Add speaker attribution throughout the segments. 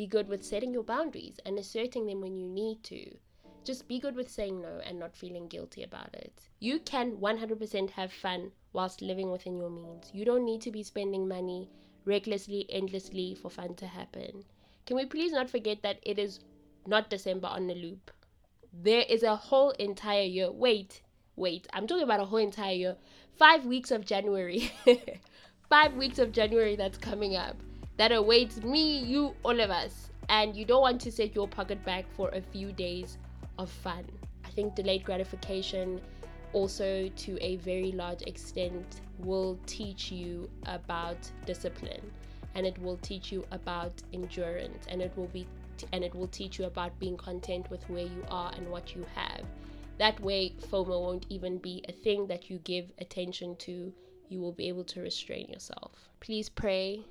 Speaker 1: be good with setting your boundaries and asserting them when you need to. Just be good with saying no and not feeling guilty about it. You can 100% have fun whilst living within your means. You don't need to be spending money recklessly, endlessly for fun to happen. Can we please not forget that it is not December on the loop? There is a whole entire year. Wait, wait, I'm talking about a whole entire year. Five weeks of January. Five weeks of January that's coming up that awaits me, you, all of us. And you don't want to set your pocket back for a few days of fun. I think delayed gratification also to a very large extent will teach you about discipline. And it will teach you about endurance. And it will be and it will teach you about being content with where you are and what you have. That way fomo won't even be a thing that you give attention to. You will be able to restrain yourself. Please pray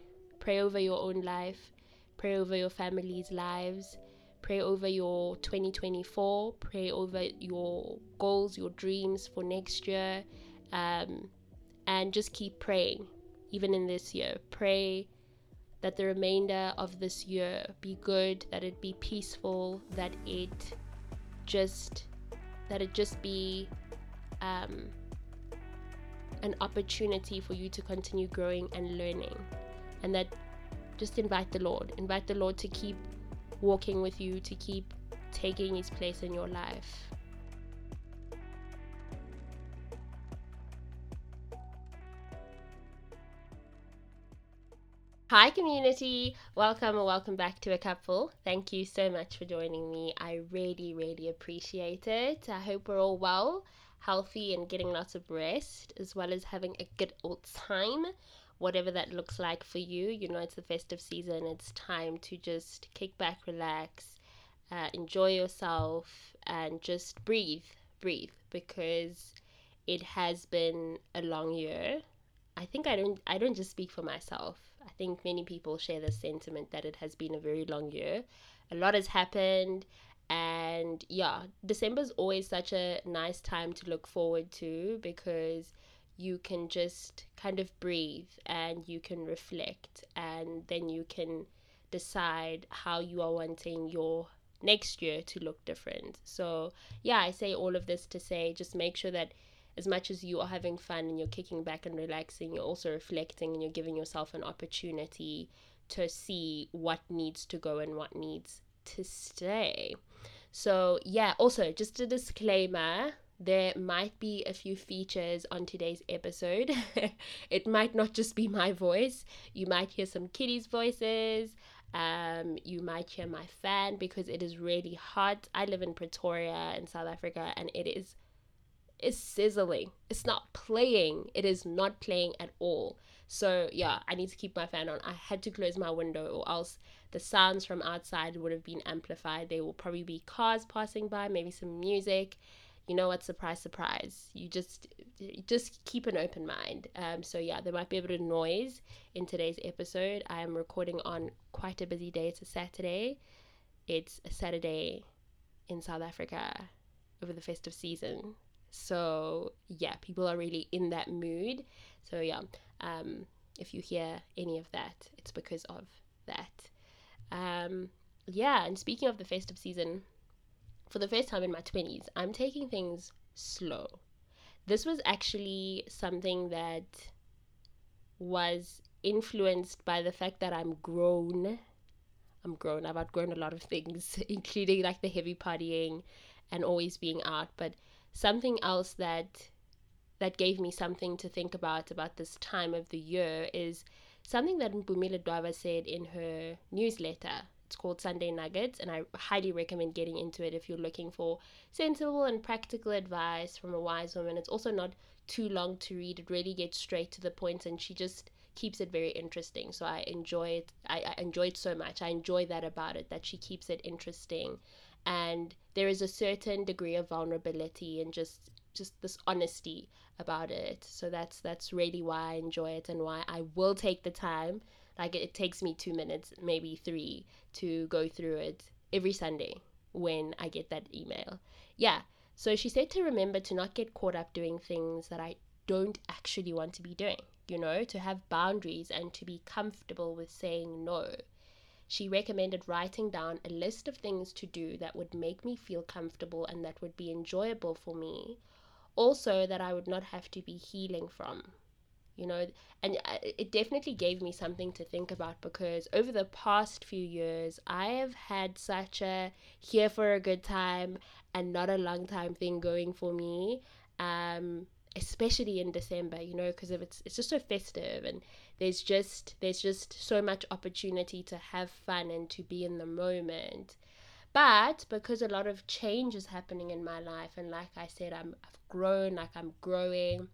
Speaker 1: pray over your own life pray over your family's lives pray over your 2024 pray over your goals your dreams for next year um, and just keep praying even in this year. Pray that the remainder of this year be good that it be peaceful that it just that it just be um, an opportunity for you to continue growing and learning and that just invite the lord invite the lord to keep walking with you to keep taking his place in your life. Hi, community. Welcome and welcome back to A Cup Full. Thank you so much for joining me. I really, really appreciate it. I hope we're all well, healthy, and getting lots of rest, as well as having a good old time whatever that looks like for you. You know, it's the festive season, it's time to just kick back, relax, uh, enjoy yourself, and just breathe, breathe, because it has been a long year. I think I don't I don't just speak for myself. I think many people share the sentiment that it has been a very long year. A lot has happened and yeah, December is always such a nice time to look forward to because you can just kind of breathe and you can reflect and then you can decide how you are wanting your next year to look different. So, yeah, I say all of this to say just make sure that as much as you are having fun and you're kicking back and relaxing, you're also reflecting and you're giving yourself an opportunity to see what needs to go and what needs to stay. So, yeah, also just a disclaimer there might be a few features on today's episode. it might not just be my voice. You might hear some kitties' voices. Um, you might hear my fan because it is really hot. I live in Pretoria in South Africa and it is is sizzling. It's not playing. It is not playing at all. So yeah, I need to keep my fan on. I had to close my window or else the sounds from outside would have been amplified. There will probably be cars passing by, maybe some music you know what surprise surprise. You just just keep an open mind. Um, so yeah there might be a bit of noise in today's episode. I am recording on quite a busy day. It's a saturday. It's a saturday in south africa over the festive season. So yeah people are really in that mood. So yeah um, if you hear any of that it's because of that. Um, yeah and speaking of the festive season for the first time in my 20s, I'm taking things slow. This was actually something that was influenced by the fact that I'm grown. I'm grown. I've outgrown a lot of things, including like the heavy partying and always being out. But something else that that gave me something to think about about this time of the year is something that Mpumile Dwaba said in her newsletter it's called Sunday Nuggets, and I highly recommend getting into it if you're looking for sensible and practical advice from a wise woman. It's also not too long to read, it really gets straight to the points, point, and she just keeps it very interesting. So I enjoy it. I, I enjoy it so much. I enjoy that about it, that she keeps it interesting. And there is a certain degree of vulnerability and just just this honesty about it. So that's that's really why I enjoy it and why I will take the time like it takes me two minutes, maybe three, to go through it every Sunday when I get that email. Yeah. So she said to remember to not get caught up doing things that I don't actually want to be doing, you know, to have boundaries and to be comfortable with saying no. she recommended writing down a list of things to do that would make me feel comfortable and that would be enjoyable for me. Also, that I would not have to be healing from. You know, and it definitely gave me something to think about because over the past few years, I have had such a here for a good time and not a long time thing going for me. Um, especially in December, you know, because it's it's just so festive and there's just there's just so much opportunity to have fun and to be in the moment. But because a lot of change is happening in my life and like I said I'm I've grown, like I'm growing,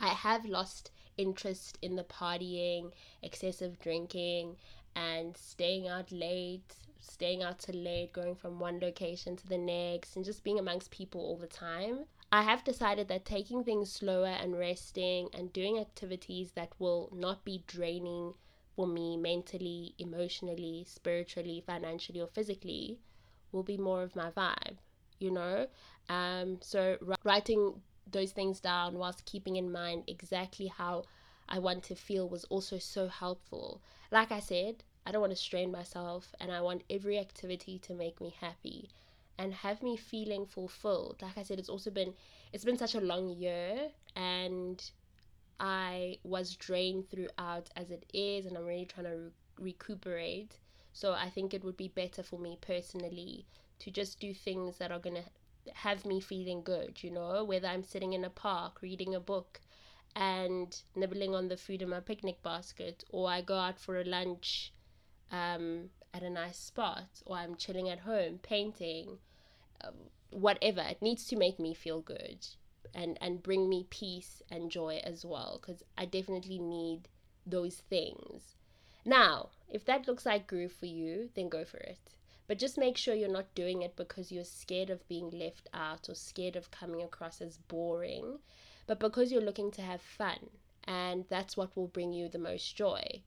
Speaker 1: I have lost interest in the partying, excessive drinking and staying out late, staying out till late, going from one location to the next and just being amongst people all the time. I have decided that taking things slower and resting and doing activities that will not be draining for me mentally, emotionally, spiritually, financially, or physically will be more of my vibe, you know? Um, so, writing those things down whilst keeping in mind exactly how I want to feel was also so helpful. Like I said, I don't want to strain myself and I want every activity to make me happy and have me feeling fulfilled. Like I said, it's also been it's been such a long year and I was drained throughout as it is and I'm really trying to re- recuperate. So I think it would be better for me personally to just do things that are going to have me feeling good, you know, whether I'm sitting in a park reading a book and nibbling on the food in my picnic basket or I go out for a lunch um, at a nice spot or I'm chilling at home painting, um, whatever. It needs to make me feel good and, and bring me peace and joy as well because I definitely need those things. Now, if that looks like groove for you, then go for it. But just make sure you're not doing it because you're scared of being left out or scared of coming across as boring, but because you're looking to have fun and that's what will bring you the most joy.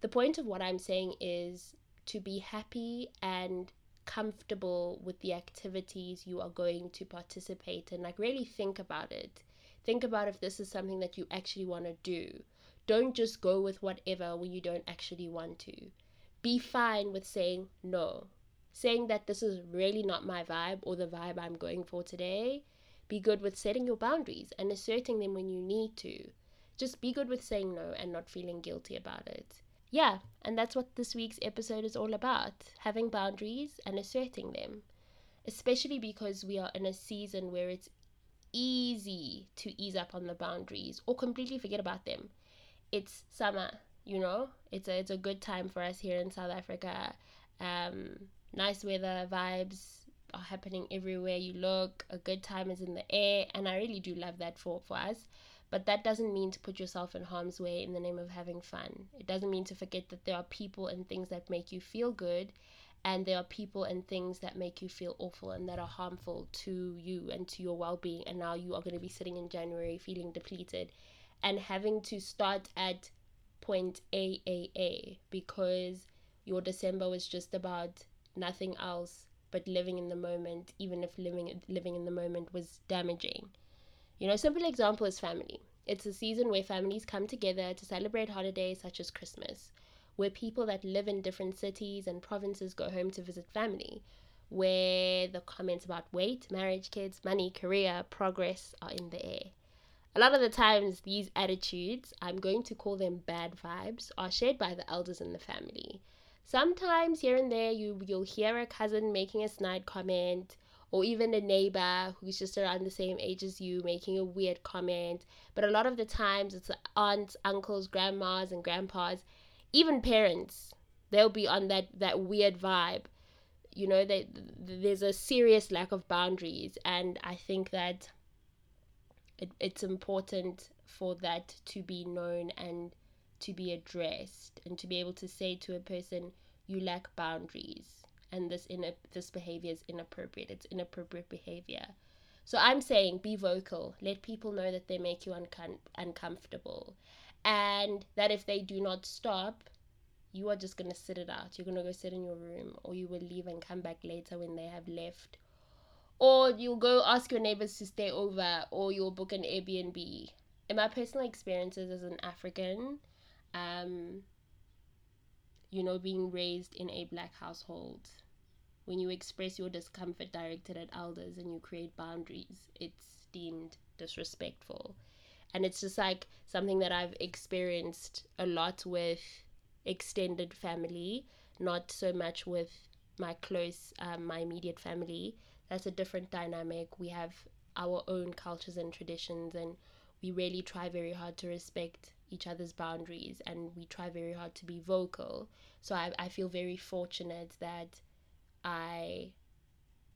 Speaker 1: The point of what I'm saying is to be happy and comfortable with the activities you are going to participate in. Like, really think about it. Think about if this is something that you actually want to do. Don't just go with whatever when you don't actually want to. Be fine with saying no. Saying that this is really not my vibe or the vibe I'm going for today. Be good with setting your boundaries and asserting them when you need to. Just be good with saying no and not feeling guilty about it yeah, and that's what this week's episode is all about having boundaries and asserting them. Especially because we are in a season where it's easy to ease up on the boundaries or completely forget about them. It's summer, you know, it's a, it's a good time for us here in South Africa. Um, nice weather vibes are happening everywhere you look, a good time is in the air, and I really do love that for, for us. But that doesn't mean to put yourself in harm's way in the name of having fun. It doesn't mean to forget that there are people and things that make you feel good, and there are people and things that make you feel awful and that are harmful to you and to your well being. And now you are going to be sitting in January feeling depleted and having to start at point AAA because your December was just about nothing else but living in the moment, even if living living in the moment was damaging. You know, a simple example is family. It's a season where families come together to celebrate holidays such as Christmas, where people that live in different cities and provinces go home to visit family, where the comments about weight, marriage, kids, money, career, progress are in the air. A lot of the times, these attitudes, I'm going to call them bad vibes, are shared by the elders in the family. Sometimes here and there, you, you'll hear a cousin making a snide comment or even a neighbor who's just around the same age as you making a weird comment. But a lot of the times it's aunts, uncles, grandmas, and grandpas, even parents. They'll be on that, that weird vibe. You know, they, there's a serious lack of boundaries. And I think that it, it's important for that to be known and to be addressed and to be able to say to a person, you lack boundaries and this in this behavior is inappropriate. It's inappropriate behavior. So I'm saying be vocal. Let people know that they make you uncom- uncomfortable, and that if they do not stop, you are just gonna sit it out. You're gonna go sit in your room, or you will leave and come back later when they have left, or you'll go ask your neighbors to stay over, or you'll book an Airbnb. In my personal experiences as an African, um, you know, being raised in a black household, when you express your discomfort directed at elders and you create boundaries, it's deemed disrespectful. And it's just like something that I've experienced a lot with extended family, not so much with my close, um, my immediate family. That's a different dynamic. We have our own cultures and traditions, and we really try very hard to respect each other's boundaries and we try very hard to be vocal. So I, I feel very fortunate that I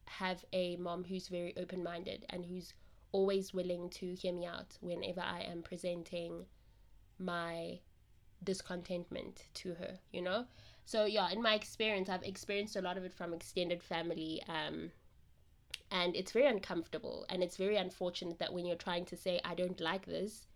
Speaker 1: have a mom who's very open minded and who's always willing to hear me out whenever I am presenting my discontentment to her, you know? So yeah, in my experience, I've experienced a lot of it from extended family. Um, and it's very uncomfortable and it's very unfortunate that when you're trying to say I don't like this,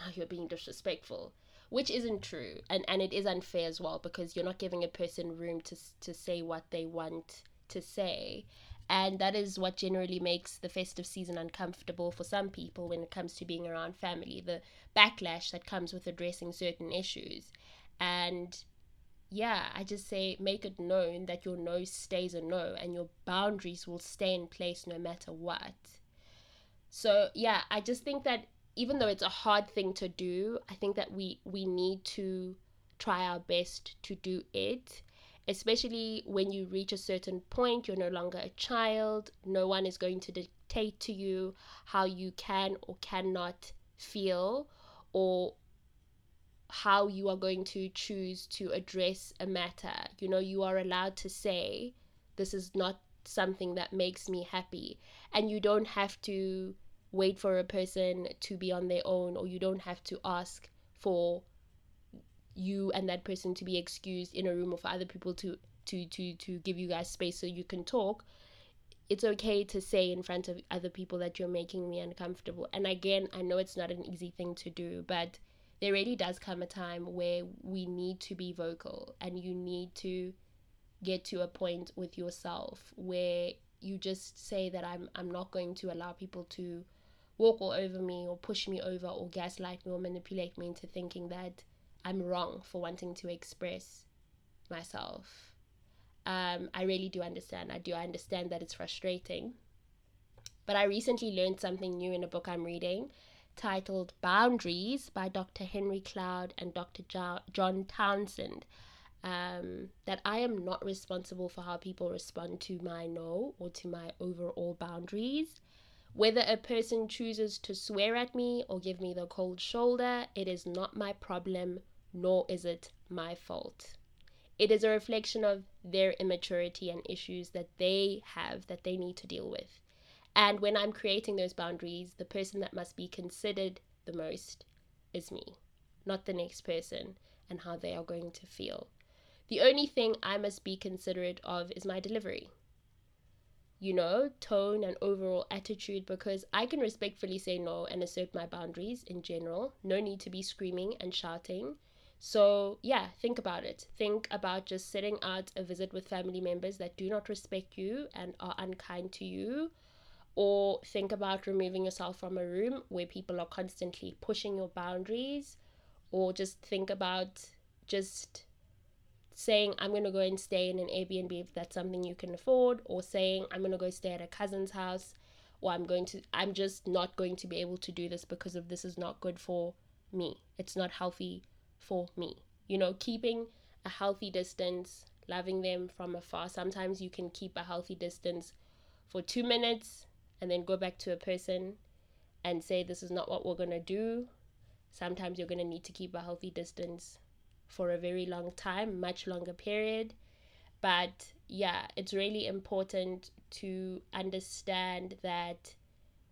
Speaker 1: now you're being disrespectful which isn't true. And and it is unfair as well because you're not giving a person room to to say what they want to say. And that is what generally makes the festive season uncomfortable for some people when it comes to being around family the backlash that comes with addressing certain issues. And yeah i just say make it known that your no stays a no and your boundaries will stay in place no matter what. So yeah i just think that even though it's a hard thing to do, I think that we we need to try our best to do it. Especially when you reach a certain point, you're no longer a child. No one is going to dictate to you how you can or cannot feel or how you are going to choose to address a matter. You know, you are allowed to say, This is not something that makes me happy. And you don't have to wait for a person to be on their own or you don't have to ask for you and that person to be excused in a room or for other people to to to to give you guys space so you can talk it's okay to say in front of other people that you're making me uncomfortable. And again i know it's not an easy thing to do but there really does come a time where we need to be vocal and you need to get to a point with yourself where you just say that I'm I'm not going to allow people to walk all over me or push me over or gaslight me or manipulate me into thinking that I'm wrong for wanting to express myself. Um, I really do understand. I do understand that it's frustrating. But I recently learned something new in a book I'm reading titled Boundaries by Dr. Henry Cloud and Dr. Jo- John Townsend. Um, that I am not responsible for how people respond to my no or to my overall boundaries. Whether a person chooses to swear at me or give me the cold shoulder, it is not my problem, nor is it my fault. It is a reflection of their immaturity and issues that they have that they need to deal with. And when I'm creating those boundaries, the person that must be considered the most is me, not the next person and how they are going to feel. The only thing I must be considerate of is my delivery you know, tone and overall attitude because I can respectfully say no and assert my boundaries in general. No need to be screaming and shouting. So, yeah, think about it. Think about just sitting out a visit with family members that do not respect you and are unkind to you. Or think about removing yourself from a room where people are constantly pushing your boundaries. Or just think about just saying I'm going to go and stay in an Airbnb if that's something you can afford, or saying I'm going to go stay at a cousin's house, or I'm going to, I'm just not going to be able to do this because of this is not good for me. It's not healthy for me. You know, keeping a healthy distance, loving them from afar. Sometimes you can keep a healthy distance for two minutes and then go back to a person and say, This is not what we're going to do. Sometimes you're going to need to keep a healthy distance for a very long time, much longer period. But yeah, it's really important to understand that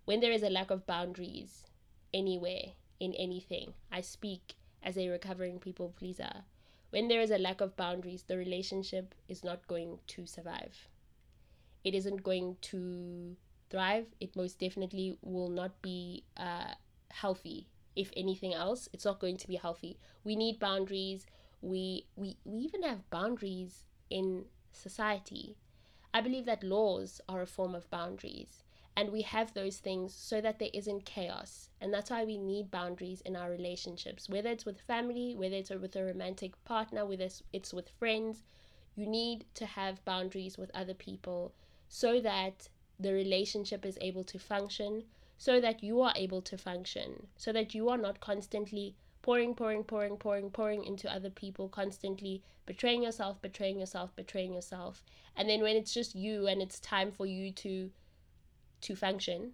Speaker 1: when there is a lack of boundaries anywhere, in anything, I speak as a recovering people pleaser. When there is a lack of boundaries, the relationship is not going to survive. It isn't going to thrive. It most definitely will not be uh, healthy if anything else it's not going to be healthy we need boundaries we we, we even have boundaries in society i believe that laws are a form of boundaries And we have those things so that there isn't chaos. And that's why we need boundaries in our relationships, whether it's with family, whether it's with a romantic partner, whether it's with friends. You need to have boundaries with other people so that the relationship is able to function, so that you are able to function, so that you are not constantly pouring, pouring, pouring, pouring, pouring into other people, constantly betraying yourself, betraying yourself, betraying yourself. And then when it's just you and it's time for you to to function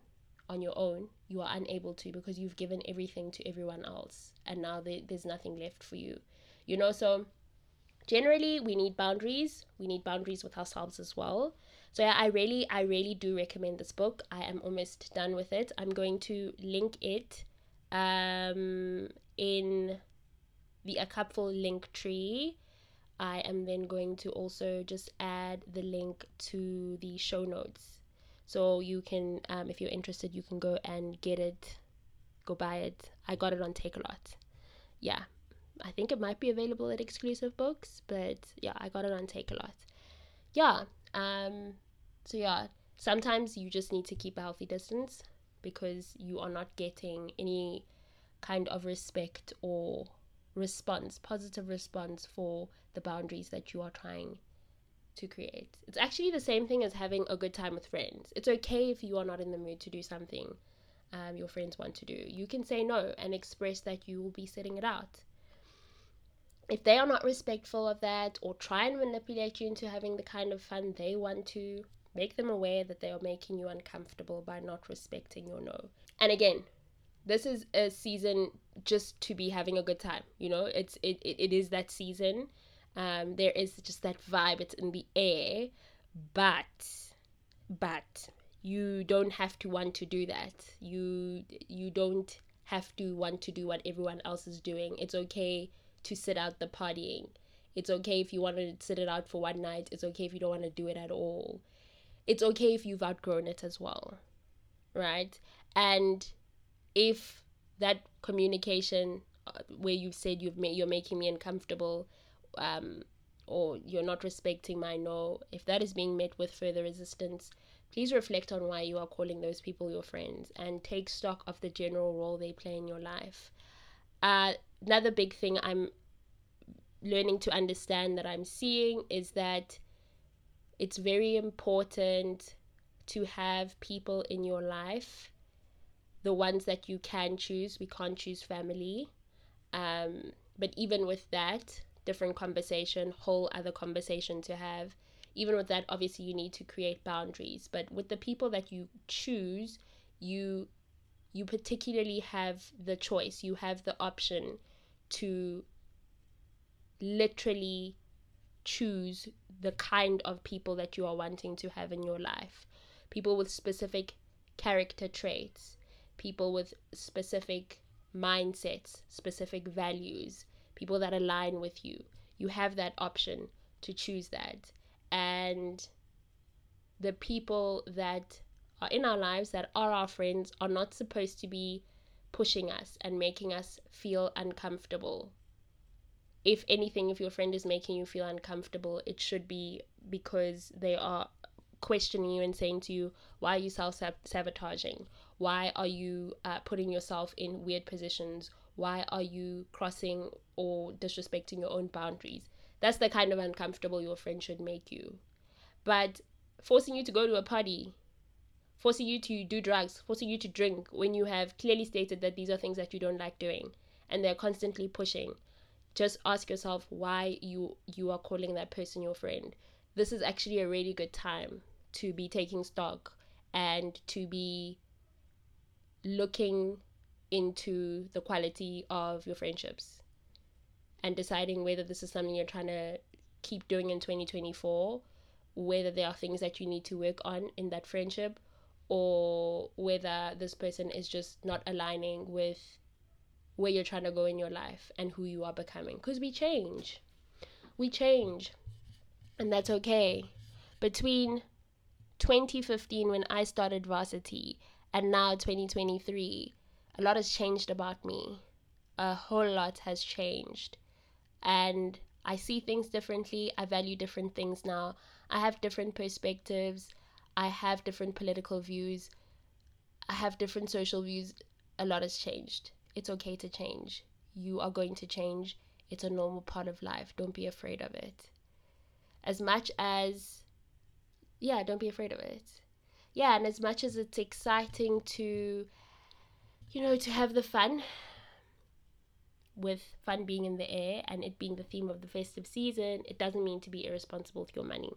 Speaker 1: on your own, you are unable to because you've given everything to everyone else and now there, there's nothing left for you. You know, so generally we need boundaries. We need boundaries with ourselves as well. So yeah, I really, I really do recommend this book. I am almost done with it. I'm going to link it um, in the A Cup Full link tree. I am then going to also just add the link to the show notes so you can, um, if you're interested, you can go and get it, go buy it. I got it on Takealot. Yeah, I think it might be available at exclusive books, but yeah, I got it on Takealot. Yeah, um, so yeah, sometimes you just need to keep a healthy distance because you are not getting any kind of respect or response, positive response for the boundaries that you are trying to create. It's actually the same thing as having a good time with friends. It's okay if you are not in the mood to do something um, your friends want to do. You can say no and express that you will be sitting it out. If they are not respectful of that or try and manipulate you into having the kind of fun they want to, make them aware that they are making you uncomfortable by not respecting your no. And again, this is a season just to be having a good time, you know? It's it, it, it is that season um, there is just that vibe, it's in the air, but but you don't have to want to do that. You you don't have to want to do what everyone else is doing. It's okay to sit out the partying. It's okay if you want to sit it out for one night. It's okay if you don't want to do it at all. It's okay if you've outgrown it as well. Right? And if that communication uh, where you've said you've made you're making me uncomfortable um, or you're not respecting my no, if that is being met with further resistance, please reflect on why you are calling those people your friends and take stock of the general role they play in your life. Uh, another big thing I'm learning to understand that I'm seeing is that it's very important to have people in your life, the ones that you can choose. We can't choose family. Um, but even with that, different conversation, whole other conversation to have. Even with that, obviously, you need to create boundaries. But with the people that you choose, you you particularly have the choice. You have the option to literally choose the kind of people that you are wanting to have in your life. People with specific character traits, people with specific mindsets, specific values, people that align with you. You have that option to choose that. And the people that are in our lives, that are our friends, are not supposed to be pushing us and making us feel uncomfortable. If anything, if your friend is making you feel uncomfortable, it should be because they are questioning you and saying to you, why are you self sabotaging? Why are you uh, putting yourself in weird positions? Why are you crossing or disrespecting your own boundaries? That's the kind of uncomfortable your friend should make you. But forcing you to go to a party, forcing you to do drugs, forcing you to drink when you have clearly stated that these are things that you don't like doing and they're constantly pushing. Just ask yourself why you you are calling that person your friend. This is actually a really good time to be taking stock and to be looking into the quality of your friendships and deciding whether this is something you're trying to keep doing in 2024, whether there are things that you need to work on in that friendship, or whether this person is just not aligning with where you're trying to go in your life and who you are becoming. Because we change. We change. And that's okay. Between 2015, when I started varsity, and now 2023, a lot has changed about me. A whole lot has changed. And I see things differently. I value different things now. I have different perspectives. I have different political views. I have different social views, a lot has changed. It's okay to change. You are going to change. It's a normal part of life. Don't be afraid of it. As much as, yeah, don't be afraid of it. Yeah, and as much as it's exciting to, you know, to have the fun, with fun being in the air and it being the theme of the festive season, it doesn't mean to be irresponsible with your money.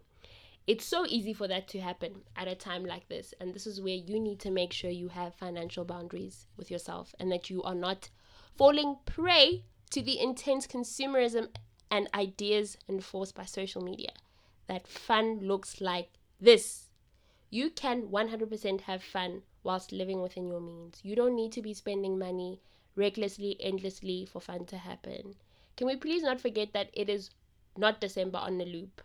Speaker 1: It's so easy for that to happen at a time like this. And this is where you need to make sure you have financial boundaries with yourself and that you are not falling prey to the intense consumerism and ideas enforced by social media. That fun looks like this. You can 100% have fun whilst living within your means. You don't need to be spending money recklessly, endlessly for fun to happen. Can we please not forget that it is not December on the loop?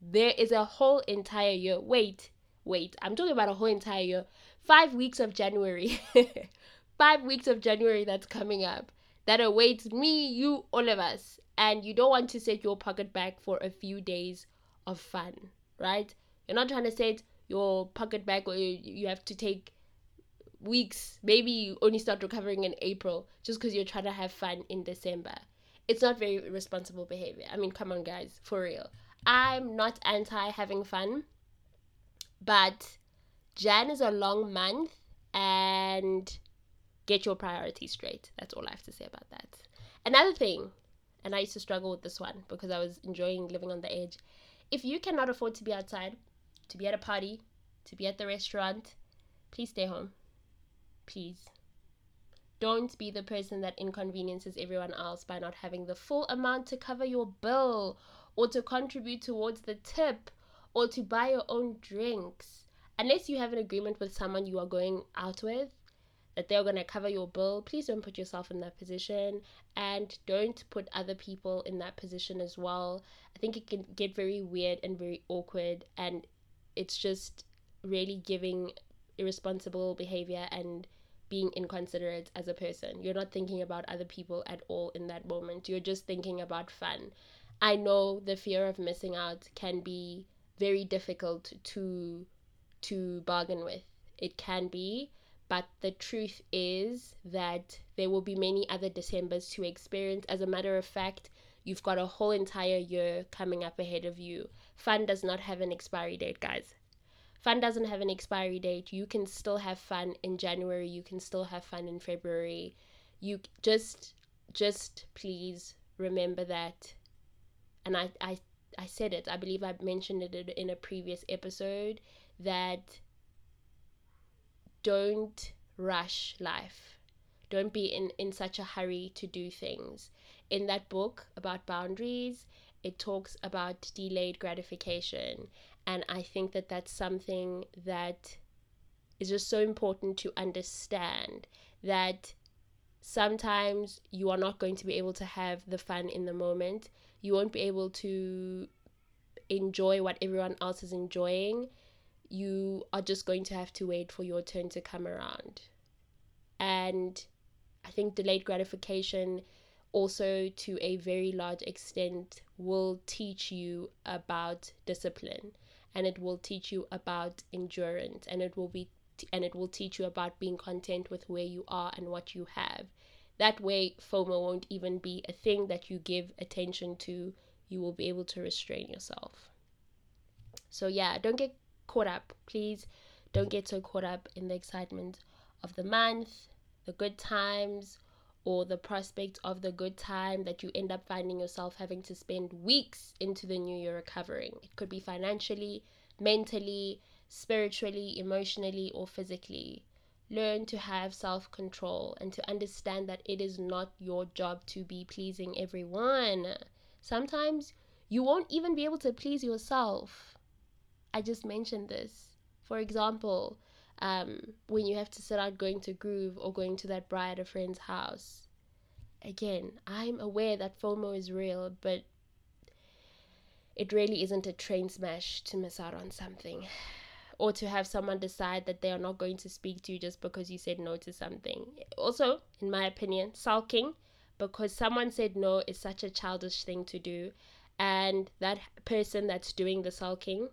Speaker 1: There is a whole entire year. Wait, wait, I'm talking about a whole entire year. Five weeks of January. Five weeks of January that's coming up that awaits me, you, all of us. And you don't want to set your pocket back for a few days of fun, right? You're not trying to set your pocket back or you, you have to take weeks, maybe you only start recovering in April just because you're trying to have fun in December. It's not very responsible behavior. I mean, come on, guys, for real. I'm not anti having fun, but Jan is a long month and get your priorities straight. That's all I have to say about that. Another thing, and I used to struggle with this one because I was enjoying living on the edge. If you cannot afford to be outside, to be at a party, to be at the restaurant, please stay home please. Don't be the person that inconveniences everyone else by not having the full amount to cover your bill or to contribute towards the tip or to buy your own drinks. Unless you have an agreement with someone you are going out with that they're going to cover your bill, please don't put yourself in that position and don't put other people in that position as well. I think it can get very weird and very awkward, and it's just really giving irresponsible behavior and being inconsiderate as a person. You're not thinking about other people at all in that moment. You're just thinking about fun. I know the fear of missing out can be very difficult to to bargain with. It can be, but the truth is that there will be many other Decembers to experience. As a matter of fact, you've got a whole entire year coming up ahead of you. Fun does not have an expiry date, guys fun doesn't have an expiry date. You can still have fun in January. You can still have fun in February. You just just please remember that. And I I I said it. I believe I mentioned it in a previous episode that don't rush life. Don't be in, in such a hurry to do things. In that book about boundaries, it talks about delayed gratification and I think that that's something that is just so important to understand that sometimes you are not going to be able to have the fun in the moment. You won't be able to enjoy what everyone else is enjoying. You are just going to have to wait for your turn to come around. And I think delayed gratification also to a very large extent will teach you about discipline and it will teach you about endurance and it will be t- and it will teach you about being content with where you are and what you have that way fomo won't even be a thing that you give attention to you will be able to restrain yourself so yeah don't get caught up please don't get so caught up in the excitement of the month the good times or the prospect of the good time that you end up finding yourself having to spend weeks into the new year recovering. It could be financially, mentally, spiritually, emotionally, or physically. Learn to have self control and to understand that it is not your job to be pleasing everyone. Sometimes you won't even be able to please yourself. I just mentioned this. For example, um, when you have to set out going to Groove or going to that braai a friend's house. Again, I'm aware that FOMO is real, but it really isn't a train smash to miss out on something or to have someone decide that they are not going to speak to you just because you said no to something. Also, in my opinion, sulking because someone said no is such a childish thing to do, and that person that's doing the sulking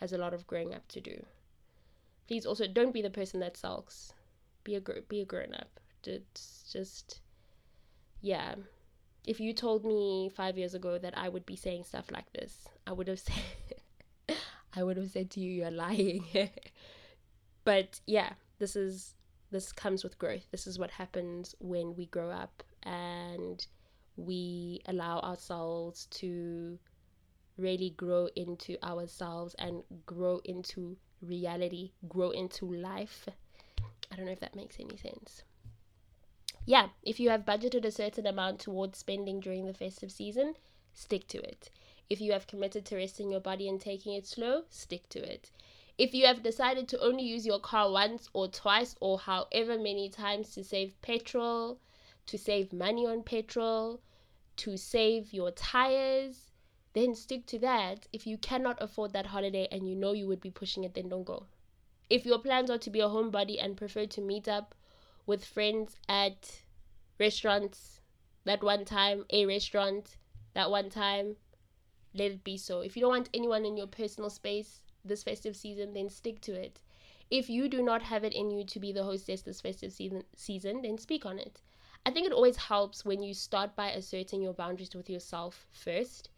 Speaker 1: has a lot of growing up to do please also don't be the person that sulks. Be a be a grown up. It's just yeah. If you told me five years ago that I would be saying stuff like this, I would have said I would have said to you, you're lying. but yeah, this is this comes with growth. This is what happens when we grow up and we allow ourselves to really grow into ourselves and grow into reality, grow into life. I don't know if that makes any sense. Yeah, if you have budgeted a certain amount towards spending during the festive season, stick to it. If you have committed to resting your body and taking it slow, stick to it. If you have decided to only use your car once or twice or however many times to save petrol, to save money on petrol, to save your tires, then stick to that. If you cannot afford that holiday and you know you would be pushing it, then don't go. If your plans are to be a homebody and prefer to meet up with friends at restaurants that one time, a restaurant that one time, let it be so. If you don't want anyone in your personal space this festive season, then stick to it. If you do not have it in you to be the hostess this festive season, season then speak on it. I think it always helps when you start by asserting your boundaries with yourself first.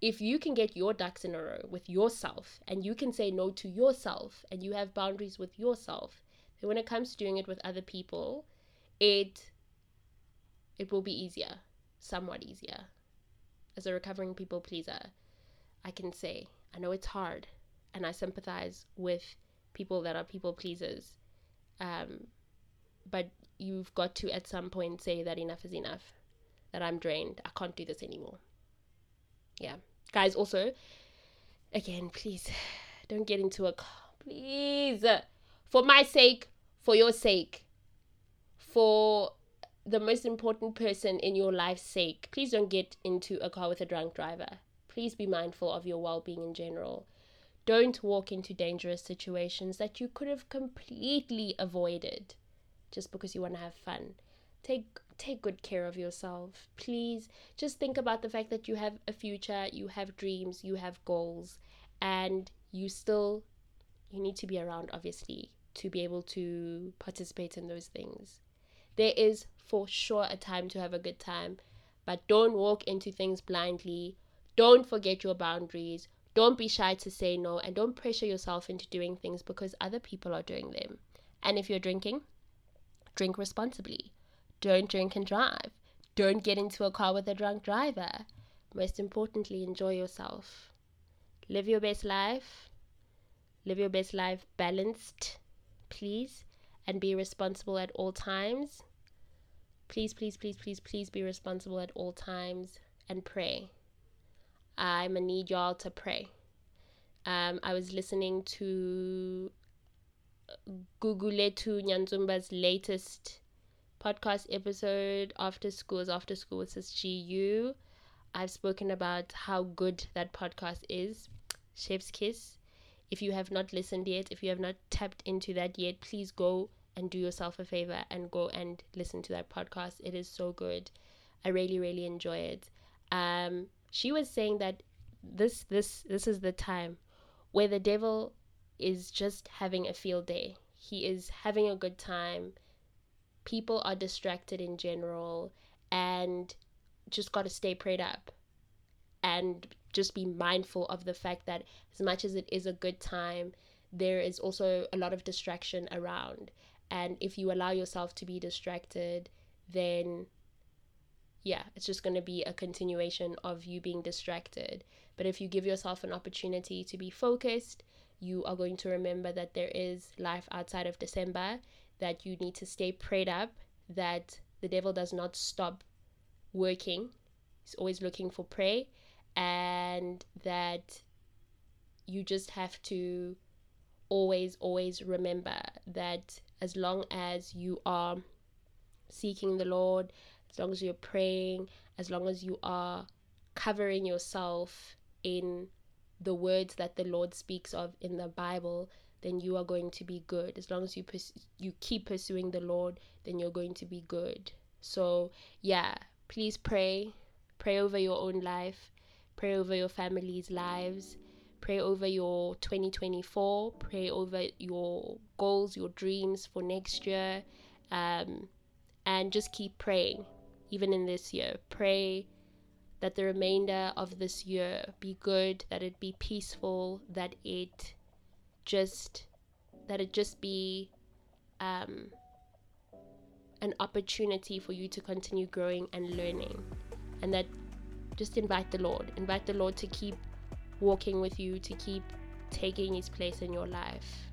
Speaker 1: If you can get your ducks in a row with yourself and you can say no to yourself and you have boundaries with yourself, then when it comes to doing it with other people, it it will be easier, somewhat easier. As a recovering people pleaser, I can say, I know it's hard and I sympathize with people that are people pleasers. Um, but you've got to at some point say that enough is enough, that I'm drained, I can't do this anymore. Yeah. Guys, also, again, please don't get into a car. please for my sake, for your sake, for the most important person in your life's sake, please don't get into a car with a drunk driver. Please be mindful of your well being in general. Don't walk into dangerous situations that you could have completely avoided just because you want to have fun. Take take good care of yourself. Please just think about the fact that you have a future, you have dreams, you have goals and you still you need to be around obviously to be able to participate in those things. There is for sure a time to have a good time, but don't walk into things blindly. Don't forget your boundaries. Don't be shy to say no and don't pressure yourself into doing things because other people are doing them. And if you're drinking, drink responsibly. Don't drink and drive. Don't get into a car with a drunk driver. Most importantly, enjoy yourself. Live your best life. Live your best life balanced, please, and be responsible at all times. Please, please, please, please, please be responsible at all times and pray. I'm gonna need y'all to pray. Um, I was listening to Gugulethu Nyanzumba's latest podcast episode, After School is After School with Sis GU. I've spoken about how good that podcast is. Chef's Kiss. If you have not listened yet, if you have not tapped into that yet, please go and do yourself a favor and go and listen to that podcast. It is so good. I really, really enjoy it. Um, she was saying that this this this is the time where the devil is just having a field day. He is having a good time. People are distracted in general and just got to stay prayed up and just be mindful of the fact that as much as it is a good time, there is also a lot of distraction around. And if you allow yourself to be distracted, then yeah, it's just going to be a continuation of you being distracted. But if you give yourself an opportunity to be focused, you are going to remember that there is life outside of December, that you need to stay prayed up, that the devil does not stop working, he's always looking for prey, and that you just have to always, always remember that as long as you are seeking the Lord, as long as you're praying, as long as you are covering yourself in the words that the Lord speaks of in the Bible, then you are going to be good. As long as you pers- you keep pursuing the Lord, then you're going to be good. So, yeah, please pray. Pray over your own life. Pray over your family's lives. Pray over your 2024. Pray over your goals, your dreams for next year. Um, and just keep praying, even in this year. Pray that the remainder of this year be good, that it be peaceful, that it just that it just be um, an opportunity for you to continue growing and learning, and that just invite the Lord, invite the Lord to keep walking with you, to keep taking His place in your life.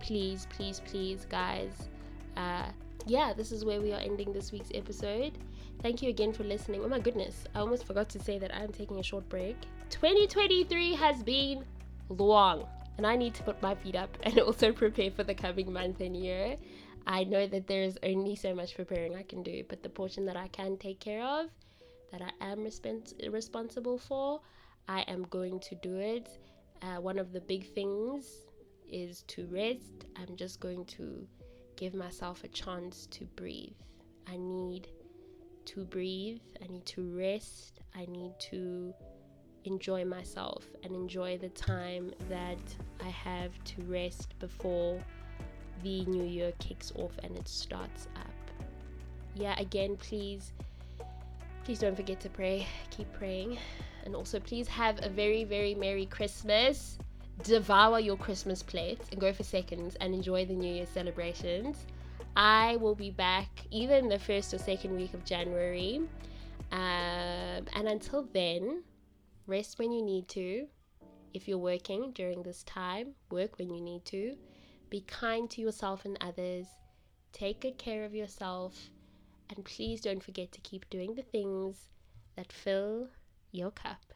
Speaker 1: Please, please, please, guys. Uh, yeah, this is where we are ending this week's episode. Thank you again for listening. Oh my goodness, I almost forgot to say that I'm taking a short break. 2023 has been long, and I need to put my feet up and also prepare for the coming month and year. I know that there's only so much preparing I can do, but the portion that I can take care of, that I am respons- responsible for, I am going to do it. Uh, one of the big things is to rest. I'm just going to give myself a chance to breathe. I need to breathe, I need to rest, I need to enjoy myself and enjoy the time that I have to rest before the new year kicks off and it starts up. Yeah, again, please, please don't forget to pray. Keep praying. And also, please have a very, very Merry Christmas devour your Christmas plate and go for seconds and enjoy the New Year celebrations. I will be back either in the first or second week of January. Um, and until then, rest when you need to. If you're working during this time, work when you need to. Be kind to yourself and others. Take good care of yourself. And please don't forget to keep doing the things that fill your cup.